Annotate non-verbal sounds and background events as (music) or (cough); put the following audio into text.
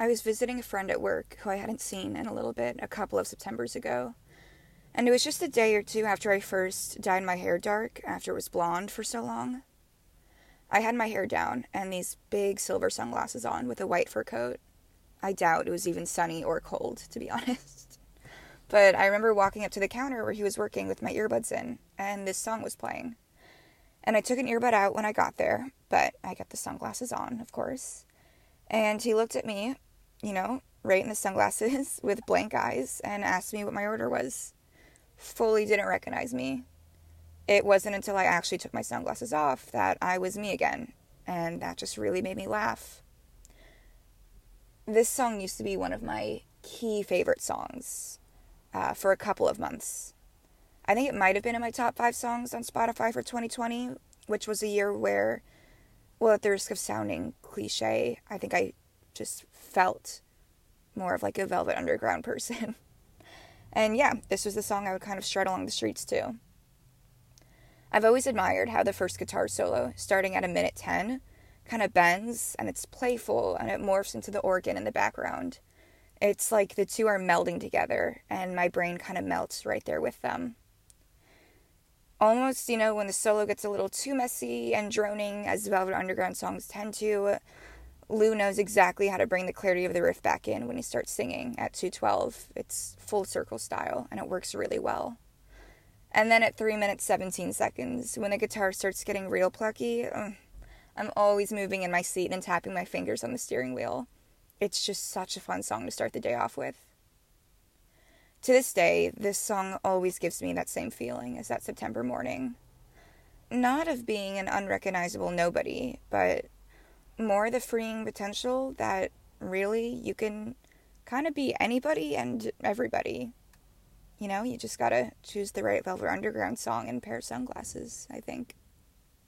I was visiting a friend at work who I hadn't seen in a little bit a couple of Septembers ago. And it was just a day or two after I first dyed my hair dark after it was blonde for so long. I had my hair down and these big silver sunglasses on with a white fur coat. I doubt it was even sunny or cold, to be (laughs) honest. But I remember walking up to the counter where he was working with my earbuds in, and this song was playing. And I took an earbud out when I got there, but I got the sunglasses on, of course. And he looked at me, you know, right in the sunglasses (laughs) with blank eyes and asked me what my order was. Fully didn't recognize me. It wasn't until I actually took my sunglasses off that I was me again, and that just really made me laugh. This song used to be one of my key favorite songs uh, for a couple of months. I think it might have been in my top five songs on Spotify for 2020, which was a year where, well, at the risk of sounding cliche, I think I just felt more of like a Velvet Underground person. (laughs) and yeah, this was the song I would kind of strut along the streets to. I've always admired how the first guitar solo, starting at a minute 10, kind of bends and it's playful and it morphs into the organ in the background. It's like the two are melding together and my brain kind of melts right there with them almost, you know, when the solo gets a little too messy and droning, as Velvet Underground songs tend to, Lou knows exactly how to bring the clarity of the riff back in when he starts singing at 212. It's full circle style, and it works really well. And then at 3 minutes 17 seconds, when the guitar starts getting real plucky, I'm always moving in my seat and tapping my fingers on the steering wheel. It's just such a fun song to start the day off with. To this day, this song always gives me that same feeling as that September morning. Not of being an unrecognizable nobody, but more the freeing potential that really you can kind of be anybody and everybody. You know, you just gotta choose the right Velvet Underground song and pair of sunglasses, I think.